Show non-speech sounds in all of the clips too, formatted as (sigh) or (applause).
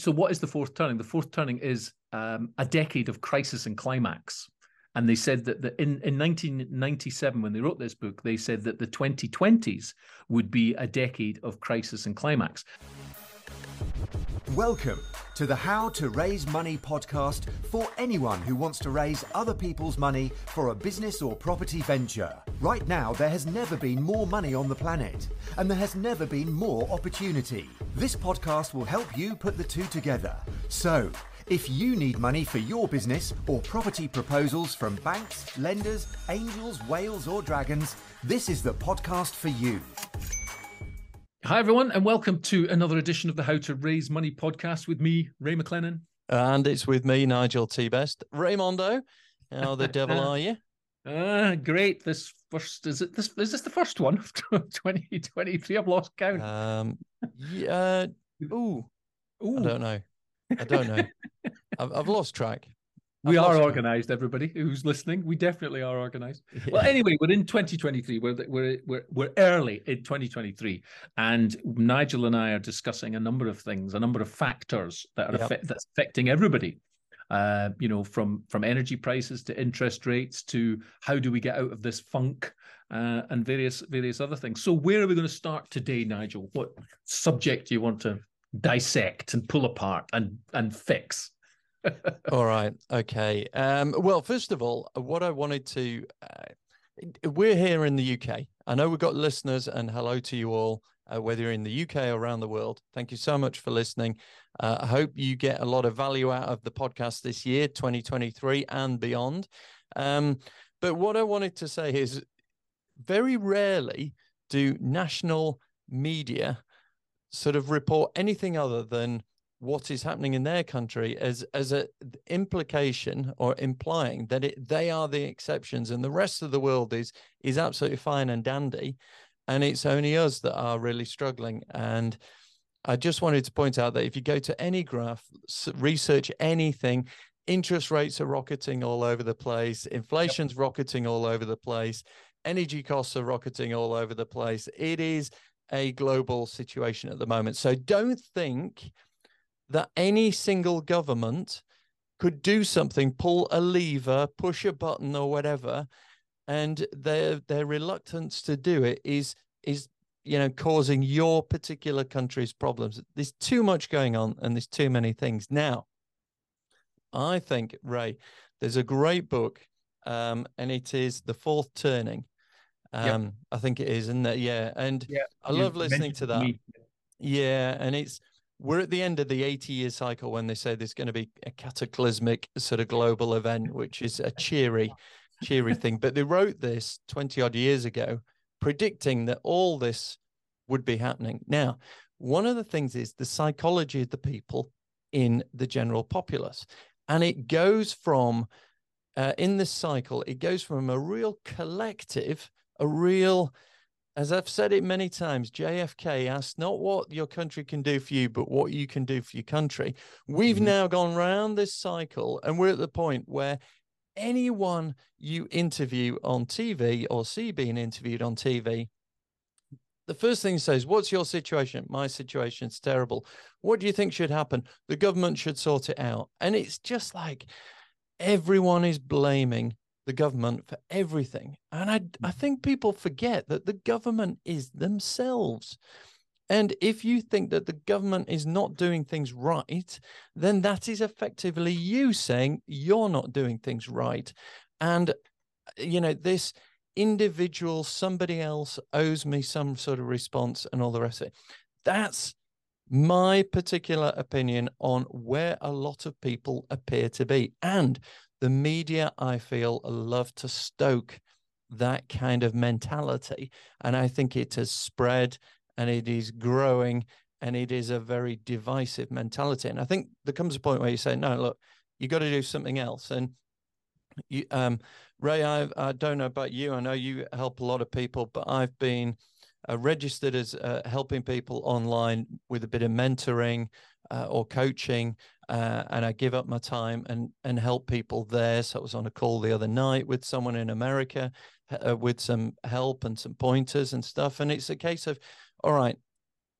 so what is the fourth turning? The fourth turning is um, a decade of crisis and climax. And they said that the, in, in 1997, when they wrote this book, they said that the 2020s would be a decade of crisis and climax. Welcome to the How to Raise Money podcast for anyone who wants to raise other people's money for a business or property venture. Right now, there has never been more money on the planet, and there has never been more opportunity. This podcast will help you put the two together. So, if you need money for your business or property proposals from banks, lenders, angels, whales, or dragons, this is the podcast for you. Hi, everyone, and welcome to another edition of the How to Raise Money podcast with me, Ray McLennan. And it's with me, Nigel T. Best. Raymondo, how the devil (laughs) are you? Ah, great. This first is it this is this the first one of (laughs) 2023? I've lost count. Um yeah. Ooh. Ooh. I don't know. I don't know. (laughs) I've, I've lost track we are organized everybody who's listening. We definitely are organized. (laughs) Yeah. well anyway we're in 2023 we're, we're we're we're early in 2023 and nigel and i are discussing a number of things a number of factors that are yep. effect, that's affecting everybody. Uh, you know from from energy prices to interest rates to how do we get out of this funk uh, and various various other things. So where are we going to start today nigel? What subject do you want to dissect and pull apart and and fix all right. Okay. Um, well, first of all, what I wanted to, uh, we're here in the UK. I know we've got listeners, and hello to you all, uh, whether you're in the UK or around the world. Thank you so much for listening. Uh, I hope you get a lot of value out of the podcast this year, 2023 and beyond. Um, but what I wanted to say is very rarely do national media sort of report anything other than what is happening in their country as as a implication or implying that it, they are the exceptions and the rest of the world is is absolutely fine and dandy. And it's only us that are really struggling. And i just wanted to point out that if you go to any graph research anything interest rates are rocketing all over the place inflation's yep. rocketing all over the place energy costs are rocketing all over the place. It is a global situation at the moment. So don't think that any single government could do something, pull a lever, push a button or whatever, and their their reluctance to do it is is you know causing your particular country's problems. There's too much going on and there's too many things. Now, I think Ray, there's a great book, um, and it is The Fourth Turning. Um, yep. I think it is, isn't it? Yeah, and yeah, I love listening to that. Me. Yeah, and it's we're at the end of the 80 year cycle when they say there's going to be a cataclysmic sort of global event, (laughs) which is a cheery, cheery thing. (laughs) But they wrote this 20 odd years ago, predicting that all this would be happening. Now, one of the things is the psychology of the people in the general populace. And it goes from, uh, in this cycle, it goes from a real collective, a real as I've said it many times, JFK asked not what your country can do for you, but what you can do for your country. We've mm-hmm. now gone round this cycle, and we're at the point where anyone you interview on TV or see being interviewed on TV, the first thing says, What's your situation? My situation's terrible. What do you think should happen? The government should sort it out. And it's just like everyone is blaming the government for everything. And I, I mm. think people forget that the government is themselves. And if you think that the government is not doing things right, then that is effectively you saying you're not doing things right. And, uh, you know, this individual, somebody else owes me some sort of response and all the rest of it. That's my particular opinion on where a lot of people appear to be. And the media, I feel, love to stoke that kind of mentality. And I think it has spread and it is growing and it is a very divisive mentality. And I think there comes a point where you say, no, look, you got to do something else. And you, um, Ray, I, I don't know about you. I know you help a lot of people, but I've been uh, registered as uh, helping people online with a bit of mentoring uh, or coaching uh, and I give up my time and and help people there. So I was on a call the other night with someone in America uh, with some help and some pointers and stuff. And it's a case of, all right,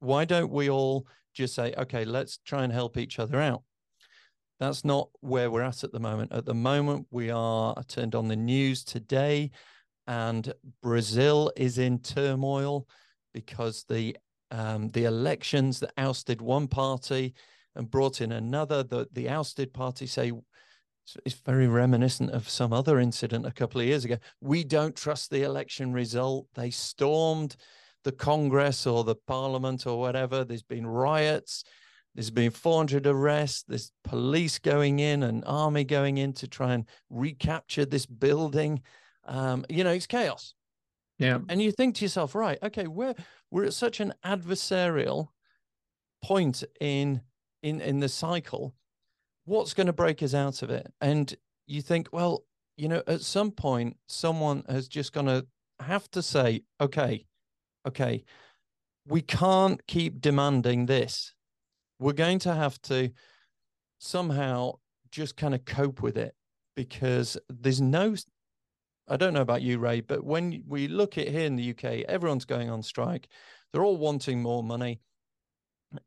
why don't we all just say, okay, let's try and help each other out. That's not where we're at at the moment. At the moment, we are I turned on the news today, and Brazil is in turmoil because the um, the elections that ousted one party and brought in another. The the ousted party say it's very reminiscent of some other incident a couple of years ago. We don't trust the election result. They stormed the Congress or the Parliament or whatever. There's been riots. There's been 400 arrests. There's police going in and army going in to try and recapture this building. Um, you know, it's chaos. Yeah. And you think to yourself, right, okay, we're we're at such an adversarial point in in in the cycle. What's going to break us out of it? And you think, well, you know, at some point, someone has just going to have to say, okay, okay, we can't keep demanding this. We're going to have to somehow just kind of cope with it because there's no I don't know about you, Ray, but when we look at here in the UK, everyone's going on strike. They're all wanting more money.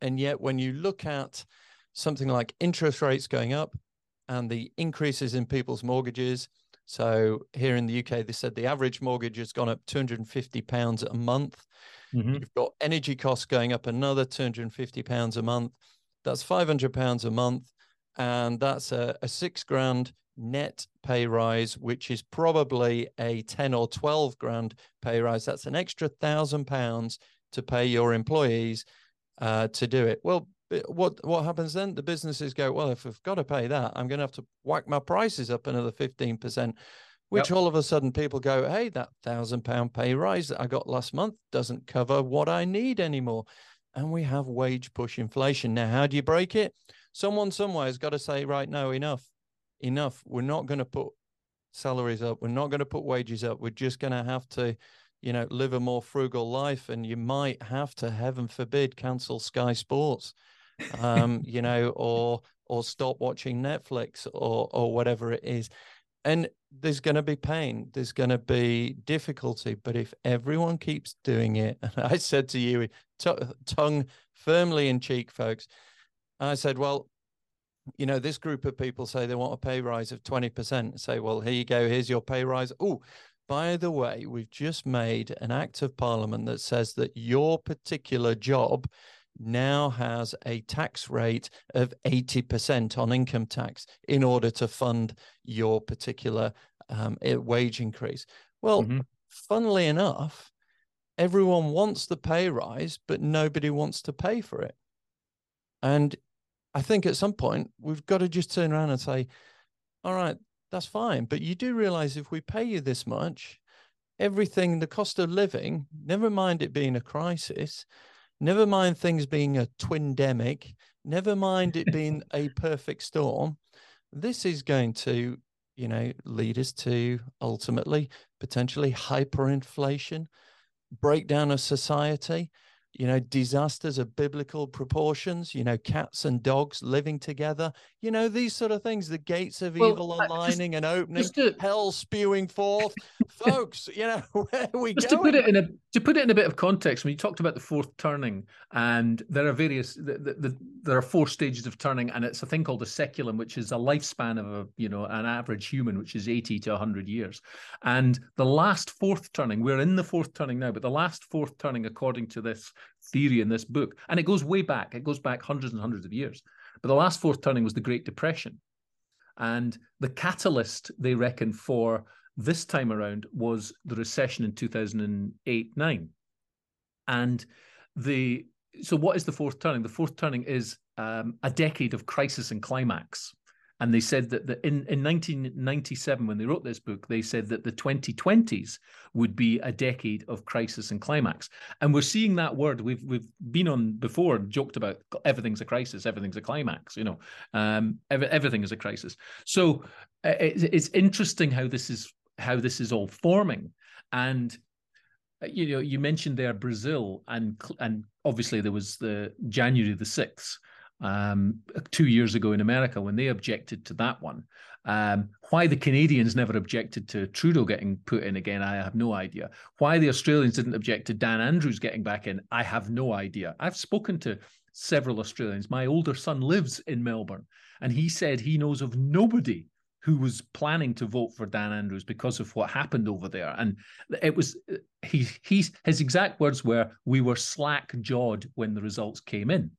And yet, when you look at something like interest rates going up and the increases in people's mortgages, so here in the UK, they said the average mortgage has gone up 250 pounds a month. Mm-hmm. You've got energy costs going up another 250 pounds a month. That's 500 pounds a month, and that's a, a six grand net pay rise, which is probably a 10 or 12 grand pay rise. That's an extra thousand pounds to pay your employees uh, to do it. Well, what what happens then? The businesses go, well, if I've got to pay that, I'm going to have to whack my prices up another 15%, which yep. all of a sudden people go, hey, that thousand pound pay rise that I got last month doesn't cover what I need anymore. And we have wage push inflation. Now, how do you break it? Someone somewhere has got to say, right, no, enough enough. We're not going to put salaries up. We're not going to put wages up. We're just going to have to, you know, live a more frugal life. And you might have to, heaven forbid, cancel Sky Sports, um, you know, or or stop watching Netflix or or whatever it is. And there's going to be pain. There's going to be difficulty. But if everyone keeps doing it, and (laughs) I said to you, t- tongue firmly in cheek, folks, I said, well, you know, this group of people say they want a pay rise of 20%. Say, well, here you go, here's your pay rise. Oh, by the way, we've just made an act of parliament that says that your particular job now has a tax rate of 80% on income tax in order to fund your particular um, wage increase. Well, mm-hmm. funnily enough, everyone wants the pay rise, but nobody wants to pay for it. And I think at some point we've got to just turn around and say, all right, that's fine. But you do realize if we pay you this much, everything, the cost of living, never mind it being a crisis, never mind things being a twin demic, never mind it being (laughs) a perfect storm, this is going to, you know, lead us to ultimately potentially hyperinflation, breakdown of society you know, disasters of biblical proportions, you know, cats and dogs living together, you know, these sort of things, the gates of well, evil aligning just, and opening, to, hell spewing forth. Folks, you know, (laughs) where are we just going? to put it in a to put it in a bit of context, when you talked about the fourth turning, and there are various the, the, the, there are four stages of turning, and it's a thing called a saeculum, which is a lifespan of a you know an average human, which is 80 to 100 years. And the last fourth turning, we're in the fourth turning now, but the last fourth turning, according to this theory in this book. And it goes way back, it goes back hundreds and hundreds of years. But the last fourth turning was the Great Depression. And the catalyst, they reckon, for this time around was the recession in 2008 9. And the so what is the fourth turning? The fourth turning is um, a decade of crisis and climax and they said that the, in, in 1997 when they wrote this book they said that the 2020s would be a decade of crisis and climax. And we're seeing that word we've we've been on before and joked about everything's a crisis everything's a climax you know um, every, everything is a crisis. So uh, it, it's interesting how this is how this is all forming. And uh, you know you mentioned there brazil and and obviously there was the january the 6th um, two years ago in America when they objected to that one. Um, why the Canadians never objected to Trudeau getting put in again, I have no idea. Why the Australians didn't object to Dan Andrews getting back in, I have no idea. I've spoken to several Australians. My older son lives in Melbourne, and he said he knows of nobody who was planning to vote for Dan Andrews because of what happened over there. And it was he he's his exact words were, "We were slack jawed when the results came in."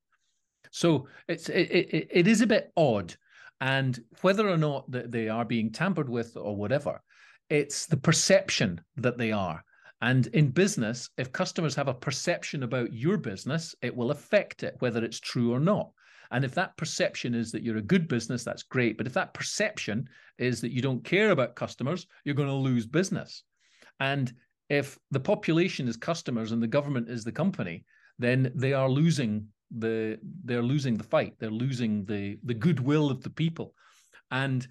So it's it, it, it is a bit odd, and whether or not that they are being tampered with or whatever, it's the perception that they are. And in business, if customers have a perception about your business, it will affect it, whether it's true or not. And if that perception is that you're a good business, that's great. But if that perception is that you don't care about customers, you're going to lose business. And if the population is customers and the government is the company, then they are losing the they're losing the fight. They're losing the the goodwill of the people. And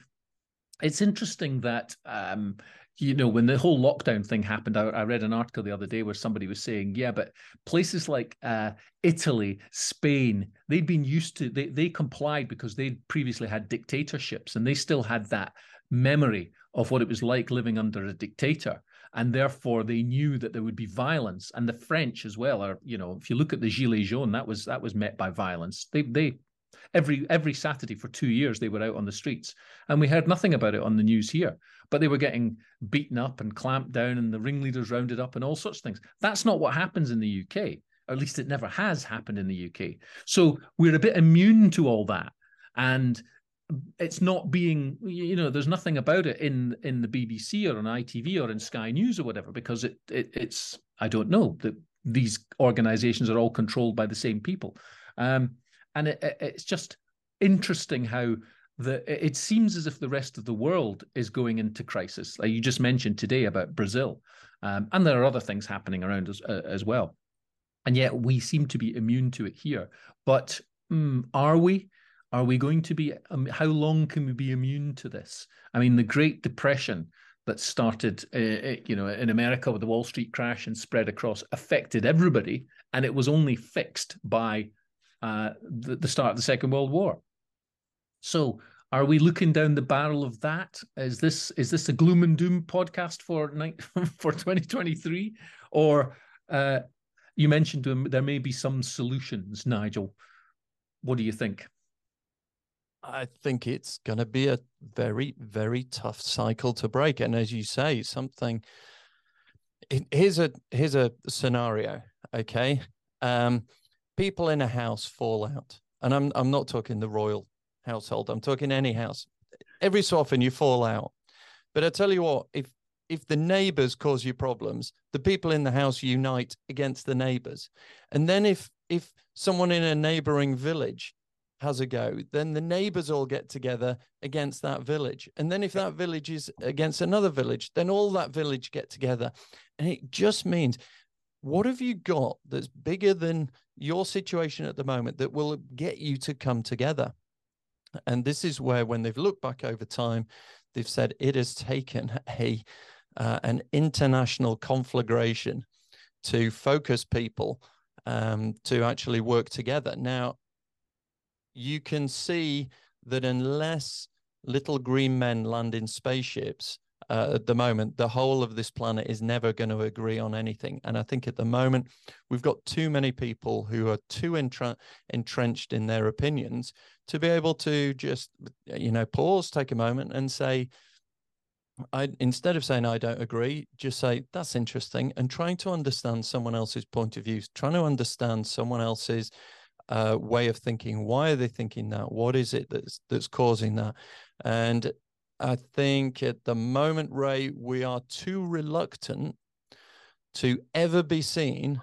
it's interesting that um, you know, when the whole lockdown thing happened, I, I, read an article the other day where somebody was saying, yeah, but places like uh, Italy, Spain, they'd been used to, they, they complied because they'd previously had dictatorships and they still had that memory of what it was like living under a dictator. And therefore, they knew that there would be violence. And the French as well are, you know, if you look at the Gilets jaunes, that was that was met by violence. They they every every Saturday for two years they were out on the streets, and we heard nothing about it on the news here. But they were getting beaten up and clamped down, and the ringleaders rounded up, and all sorts of things. That's not what happens in the UK. Or at least it never has happened in the UK. So we're a bit immune to all that, and it's not being you know there's nothing about it in in the BBC or on ITV or in Sky News or whatever because it, it it's I don't know that these organizations are all controlled by the same people um, and it, it, it's just interesting how the it seems as if the rest of the world is going into crisis. Like you just mentioned today about Brazil, um, and there are other things happening around us uh, as well, and yet we seem to be immune to it here. But um, are we? Are we going to be? Um, how long can we be immune to this? I mean, the Great Depression that started, uh, uh you know, in America with the Wall Street crash and spread across affected everybody, and it was only fixed by uh, the, the start of the Second World War. So, are we looking down the barrel of that? Is this is this a gloom and doom podcast for night (laughs) for 2023, or uh, you mentioned there may be some solutions, Nigel? What do you think? I think it's going to be a very, very tough cycle to break. And as you say, something. Here's a here's a scenario. Okay, um, people in a house fall out, and I'm I'm not talking the royal household. I'm talking any house. Every so often you fall out, but I tell you what, if if the neighbors cause you problems, the people in the house unite against the neighbors, and then if if someone in a neighboring village has a go, then the neighbors all get together against that village. And then if that village is against another village, then all that village get together. And it just means what have you got that's bigger than your situation at the moment that will get you to come together? And this is where, when they've looked back over time, they've said it has taken (laughs) a uh, an international conflagration to focus people um, to actually work together. Now, you can see that unless little green men land in spaceships, uh, at the moment, the whole of this planet is never going to agree on anything. And I think at the moment, we've got too many people who are too entrenched in their opinions to be able to just, you know, pause, take a moment and say, I instead of saying I don't agree, just say that's interesting and trying to understand someone else's point of view, trying to understand someone else's uh, way of thinking. Why are they thinking that? What is it that's that's causing that? And I think at the moment, Ray, we are too reluctant to ever be seen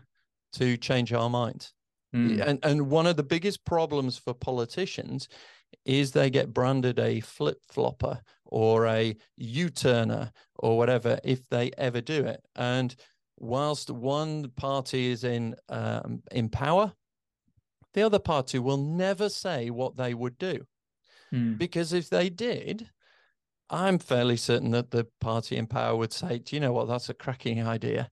to change our minds. Mm. And and one of the biggest problems for politicians is they get branded a flip flopper or a U turner or whatever if they ever do it. And whilst one party is in um, in power, the other party will never say what they would do. Mm. Because if they did, I'm fairly certain that the party in power would say, do you know what? That's a cracking idea.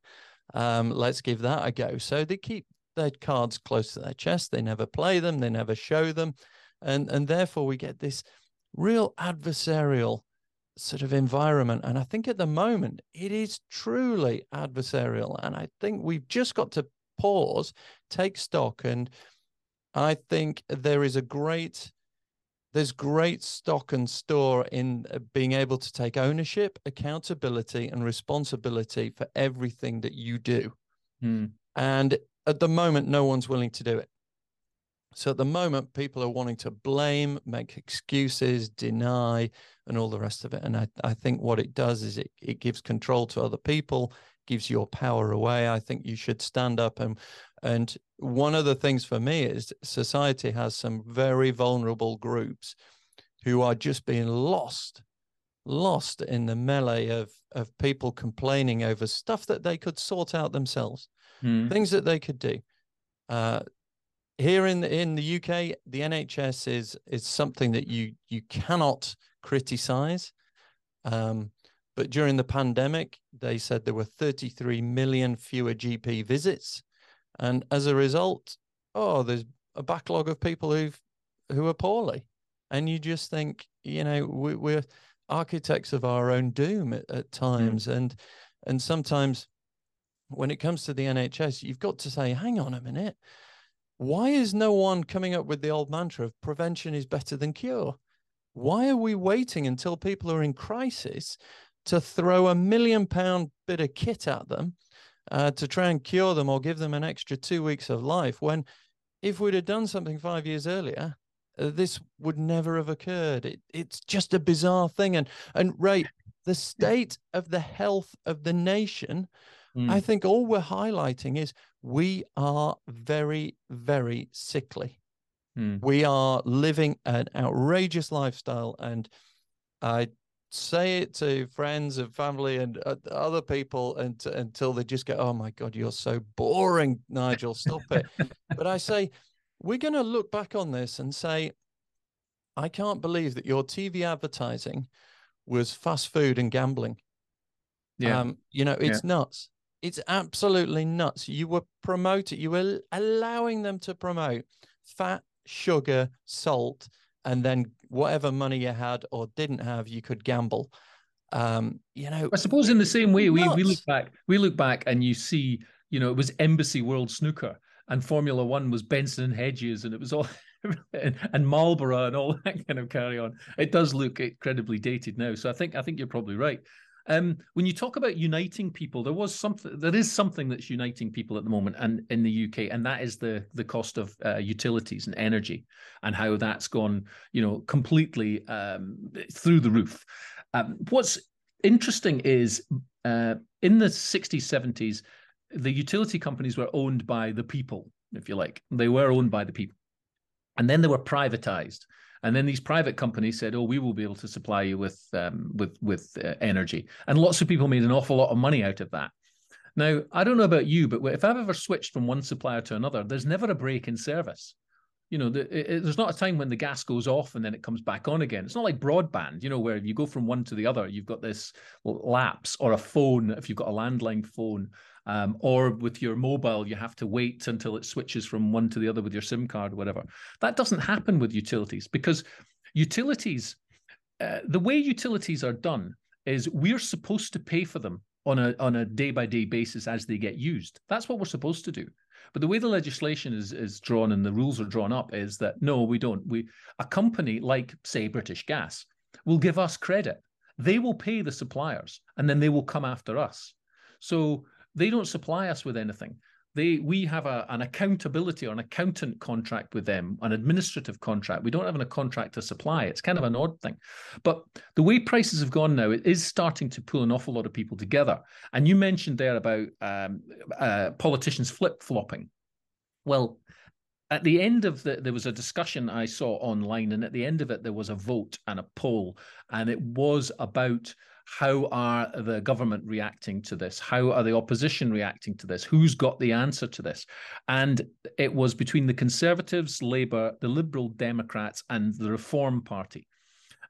Um, let's give that a go. So they keep their cards close to their chest. They never play them. They never show them. And, and therefore we get this real adversarial sort of environment. And I think at the moment it is truly adversarial. And I think we've just got to pause, take stock and I think there is a great there's great stock and store in uh, being able to take ownership, accountability, and responsibility for everything that you do. Hmm. And at the moment, no one's willing to do it. So at the moment, people are wanting to blame, make excuses, deny, and all the rest of it. And I, I think what it does is it, it gives control to other people, gives your power away. I think you should stand up and and one of the things for me is society has some very vulnerable groups who are just being lost lost in the melee of of people complaining over stuff that they could sort out themselves Hmm. things that they could do uh, here in the, in the UK the NHS is is something that you you cannot criticize um, but during the pandemic they said there were 33 million fewer GP visits and as a result, oh, there's a backlog of people who've who are poorly, and you just think, you know, we, we're architects of our own doom at, at times, mm. and and sometimes when it comes to the NHS, you've got to say, hang on a minute, why is no one coming up with the old mantra of prevention is better than cure? Why are we waiting until people are in crisis to throw a million pound bit of kit at them? Uh, to try and cure them or give them an extra two weeks of life when if we'd have done something five years earlier uh, this would never have occurred it, it's just a bizarre thing and and right the state of the health of the nation mm. i think all we're highlighting is we are very very sickly mm. we are living an outrageous lifestyle and i say it to friends and family and uh, other people and, until they just go, "Oh my God, you're so boring, Nigel. Stop it." but I say, we're going to look back on this and say, I can't believe that your TV advertising was fast food and gambling. Yeah, um, you know, it's yeah. nuts. It's absolutely nuts. You were promoting, you were allowing them to promote fat, sugar, salt, and then whatever money you had or didn't have, you could gamble. Um, you know, I suppose in the same way, we, we look back, we look back and you see, you know, it was Embassy World Snooker and Formula One was Benson and Hedges and it was all (laughs) and, and Marlboro and all that kind of carry on. It does look incredibly dated now. So I think I think you're probably right. Um, when you talk about uniting people, there was something. There is something that's uniting people at the moment, and in the UK, and that is the the cost of uh, utilities and energy, and how that's gone, you know, completely um, through the roof. Um, what's interesting is uh, in the 60s, 70s, the utility companies were owned by the people, if you like. They were owned by the people, and then they were privatized. And then these private companies said, "Oh, we will be able to supply you with um, with with uh, energy," and lots of people made an awful lot of money out of that. Now, I don't know about you, but if I've ever switched from one supplier to another, there's never a break in service. You know, the, it, there's not a time when the gas goes off and then it comes back on again. It's not like broadband, you know, where you go from one to the other, you've got this lapse, or a phone if you've got a landline phone, um, or with your mobile, you have to wait until it switches from one to the other with your SIM card or whatever. That doesn't happen with utilities because utilities, uh, the way utilities are done is we're supposed to pay for them on a on a day by day basis as they get used. That's what we're supposed to do. But the way the legislation is is drawn and the rules are drawn up is that no, we don't. We a company like say British Gas will give us credit. They will pay the suppliers and then they will come after us. So they don't supply us with anything. They we have a, an accountability or an accountant contract with them, an administrative contract. We don't have a contract to supply. It's kind of an odd thing. But the way prices have gone now, it is starting to pull an awful lot of people together. And you mentioned there about um, uh, politicians flip flopping. Well, at the end of the there was a discussion I saw online, and at the end of it there was a vote and a poll, and it was about how are the government reacting to this? How are the opposition reacting to this? Who's got the answer to this? And it was between the Conservatives, Labour, the Liberal Democrats, and the Reform Party.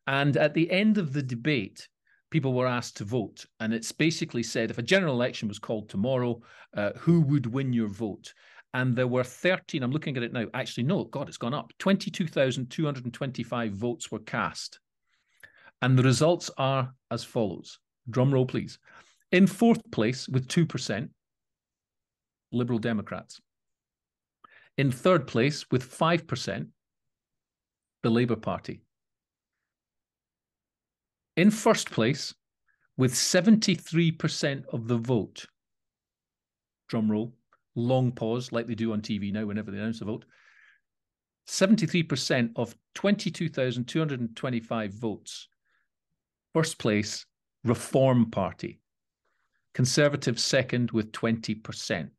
And at the end of the debate, people were asked to vote. And it's basically said if a general election was called tomorrow, uh, who would win your vote? And there were 13, I'm looking at it now. Actually, no, God, it's gone up. 22,225 votes were cast. And the results are as follows. Drum roll, please. In fourth place with 2%, Liberal Democrats. In third place, with 5%, the Labour Party. In first place, with 73% of the vote, drum roll, long pause, like they do on TV now whenever they announce the vote, 73% of 22,225 votes. First place, Reform Party. Conservative second with 20%.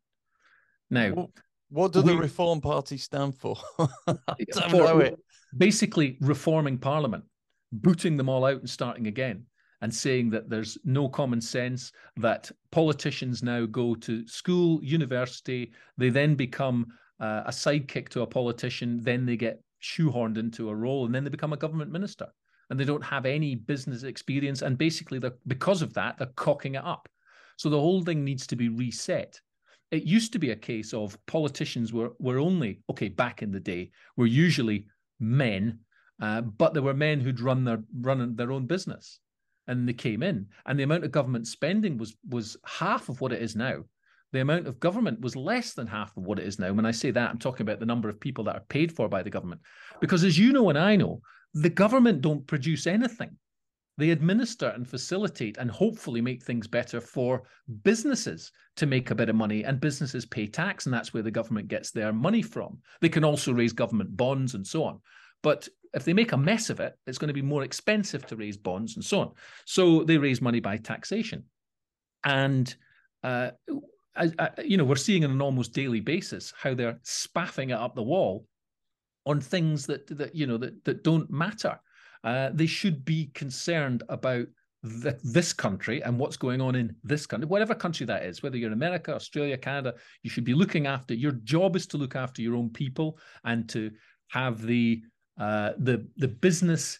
Now, what do we, the Reform Party stand for? (laughs) for basically, reforming Parliament, booting them all out and starting again, and saying that there's no common sense, that politicians now go to school, university, they then become uh, a sidekick to a politician, then they get shoehorned into a role, and then they become a government minister. And they don't have any business experience. And basically, because of that, they're cocking it up. So the whole thing needs to be reset. It used to be a case of politicians were were only okay back in the day were usually men, uh, but there were men who'd run their run their own business, and they came in, and the amount of government spending was was half of what it is now the amount of government was less than half of what it is now. When I say that, I'm talking about the number of people that are paid for by the government. Because as you know and I know, the government don't produce anything. They administer and facilitate and hopefully make things better for businesses to make a bit of money, and businesses pay tax, and that's where the government gets their money from. They can also raise government bonds and so on. But if they make a mess of it, it's going to be more expensive to raise bonds and so on. So they raise money by taxation. And uh, I, I, you know, we're seeing on an almost daily basis how they're spaffing it up the wall on things that that you know that that don't matter. Uh, they should be concerned about this country and what's going on in this country, whatever country that is, whether you're in America, Australia, Canada, you should be looking after. Your job is to look after your own people and to have the uh, the the business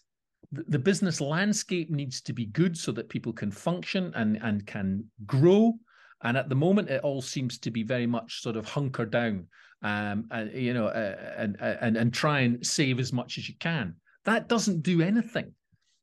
the business landscape needs to be good so that people can function and and can grow and at the moment, it all seems to be very much sort of hunker down, um, and, you know, uh, and and and try and save as much as you can. That doesn't do anything.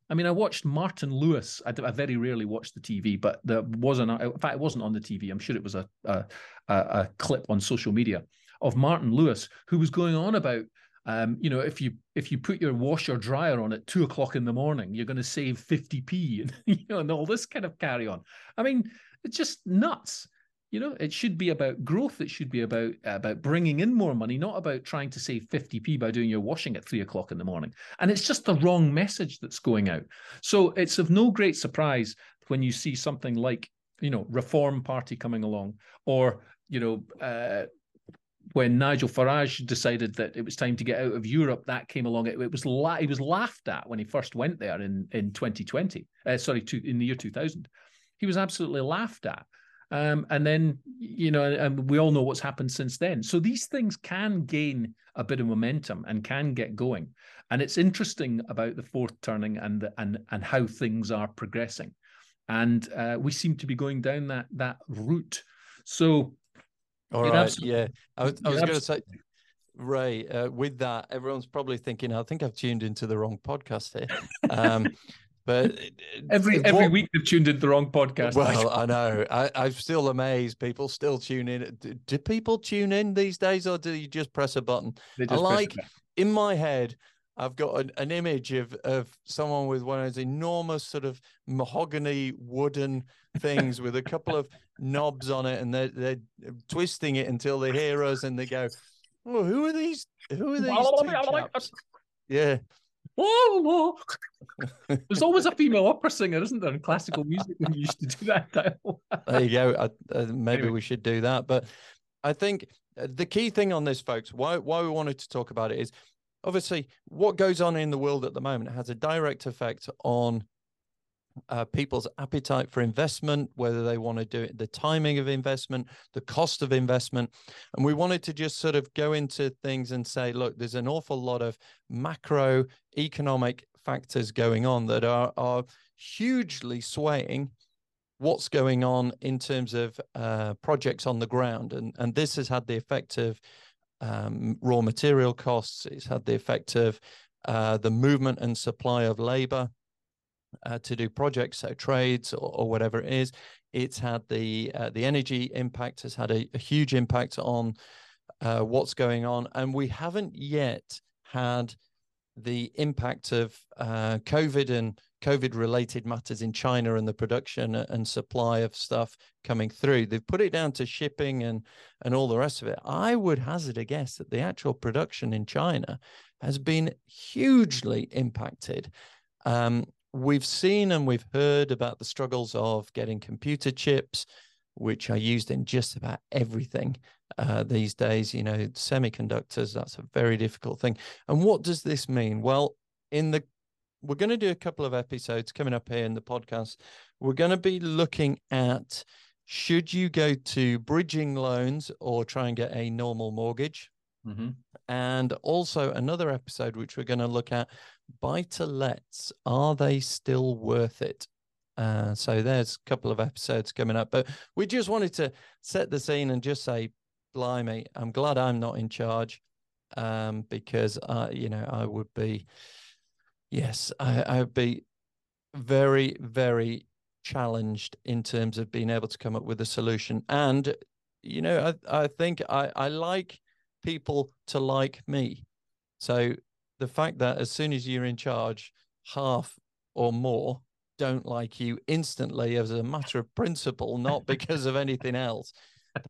I mean, I watched Martin Lewis. I, I very rarely watch the TV, but there wasn't. In fact, it wasn't on the TV. I'm sure it was a, a a clip on social media of Martin Lewis who was going on about um, you know, if you if you put your washer dryer on at two o'clock in the morning, you're going to save 50p (laughs) and you know, and all this kind of carry on. I mean, it's just nuts. You know, it should be about growth. It should be about about bringing in more money, not about trying to save 50p by doing your washing at three o'clock in the morning. And it's just the wrong message that's going out. So it's of no great surprise when you see something like, you know, Reform Party coming along, or you know, uh, when Nigel Farage decided that it was time to get out of Europe, that came along. It, it was la- he was laughed at when he first went there in in 2020. Uh, sorry, to, in the year 2000 he was absolutely laughed at. Um, and then, you know, and we all know what's happened since then. So these things can gain a bit of momentum and can get going. And it's interesting about the fourth turning and the, and and how things are progressing. And uh, we seem to be going down that that route. So, all right, yeah, I was, I was going to say. Ray, uh, with that, everyone's probably thinking, I think I've tuned into the wrong podcast here. Um, (laughs) but (laughs) every every what, week they've tuned in the wrong podcast. Well, I know. I, I'm still amazed. People still tune in. Do, do, people tune in these days, or do you just press a button? I like in my head. I've got an, an, image of of someone with one of those enormous sort of mahogany wooden things with a couple of knobs on it, and they're they're twisting it until they hear us, and they go, "Oh, who are these? Who are these?" yeah, (laughs) there's always a female opera singer, isn't there, in classical music when you used to do that. there you go. I, uh, maybe anyway. we should do that. But I think uh, the key thing on this, folks, why why we wanted to talk about it is obviously what goes on in the world at the moment has a direct effect on uh, people's appetite for investment, whether they want to do it, the timing of investment, the cost of investment. And we wanted to just sort of go into things and say, look, there's an awful lot of macroeconomic factors going on that are, are hugely swaying what's going on in terms of uh, projects on the ground. And, and this has had the effect of um, raw material costs, it's had the effect of uh, the movement and supply of labor uh, to do projects, so trades or, or, whatever it is. It's had the uh, the energy impact has had a, a, huge impact on uh, what's going on, and we haven't yet had the impact of uh, COVID and COVID related matters in China and the production and supply of stuff coming through. They've put it down to shipping and and all the rest of it. I would hazard a guess that the actual production in China has been hugely impacted. Um, we've seen and we've heard about the struggles of getting computer chips, which are used in just about everything uh, these days. You know, semiconductors, that's a very difficult thing. And what does this mean? Well, in the we're going to do a couple of episodes coming up here in the podcast. We're going to be looking at should you go to bridging loans or try and get a normal mortgage? Mm-hmm. And also another episode, which we're going to look at buy to lets. Are they still worth it? Uh, so there's a couple of episodes coming up, but we just wanted to set the scene and just say, blimey, I'm glad I'm not in charge um, because, uh, you know, I would be, yes, I, I would be very, very challenged in terms of being able to come up with a solution. And, you know, I, I think I, I like people to like me. So the fact that as soon as you're in charge, half or more don't like you instantly as a matter of principle, not (laughs) because of anything else.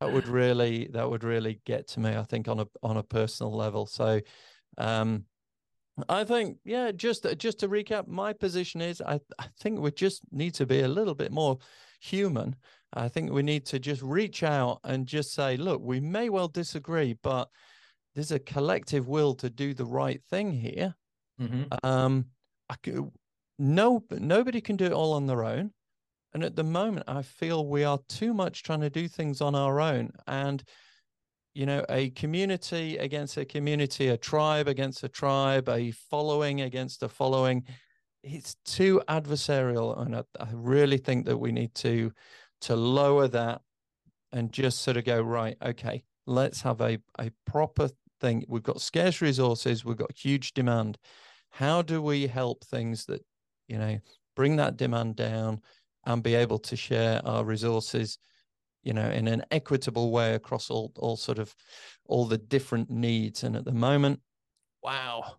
That would really that would really get to me, I think, on a on a personal level. So um I think, yeah, just just to recap, my position is I, I think we just need to be a little bit more human. I think we need to just reach out and just say, look, we may well disagree, but there's a collective will to do the right thing here. Mm-hmm. Um, I, no, nobody can do it all on their own. And at the moment, I feel we are too much trying to do things on our own. And, you know, a community against a community, a tribe against a tribe, a following against a following, it's too adversarial. And I, I really think that we need to to lower that and just sort of go, right, okay, let's have a, a proper thing. We've got scarce resources, we've got huge demand. How do we help things that you know, bring that demand down and be able to share our resources, you know, in an equitable way across all all sort of all the different needs. And at the moment, wow,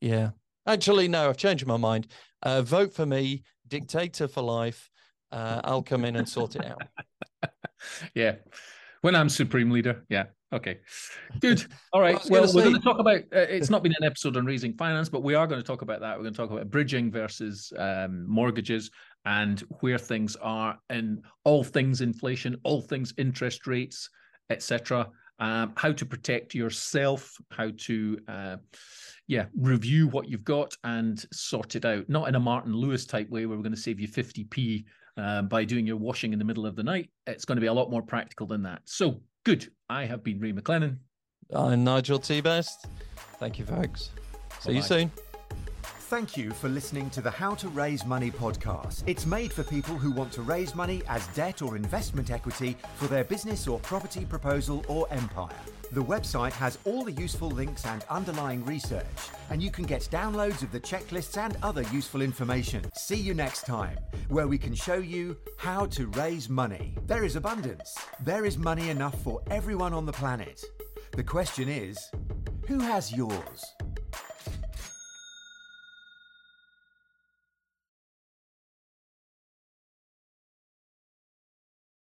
yeah. Actually, no, I've changed my mind. Uh, vote for me, dictator for life. Uh, I'll come in and sort it out. (laughs) yeah. When I'm supreme leader, yeah, Okay, good. (laughs) All right. Well, well we're going to talk about. Uh, it's not been an episode on raising finance, but we are going to talk about that. We're going to talk about bridging versus um, mortgages and where things are in all things inflation, all things interest rates, etc. Um, how to protect yourself, how to, uh, yeah, review what you've got and sort it out. Not in a Martin Lewis type way where we're going to save you 50p uh, by doing your washing in the middle of the night. It's going to be a lot more practical than that. So Good. I have been Ray McLennan. I'm Nigel T. Best. Thank you, folks. See Bye-bye. you soon. Thank you for listening to the How to Raise Money podcast. It's made for people who want to raise money as debt or investment equity for their business or property proposal or empire. The website has all the useful links and underlying research, and you can get downloads of the checklists and other useful information. See you next time, where we can show you how to raise money. There is abundance. There is money enough for everyone on the planet. The question is, who has yours?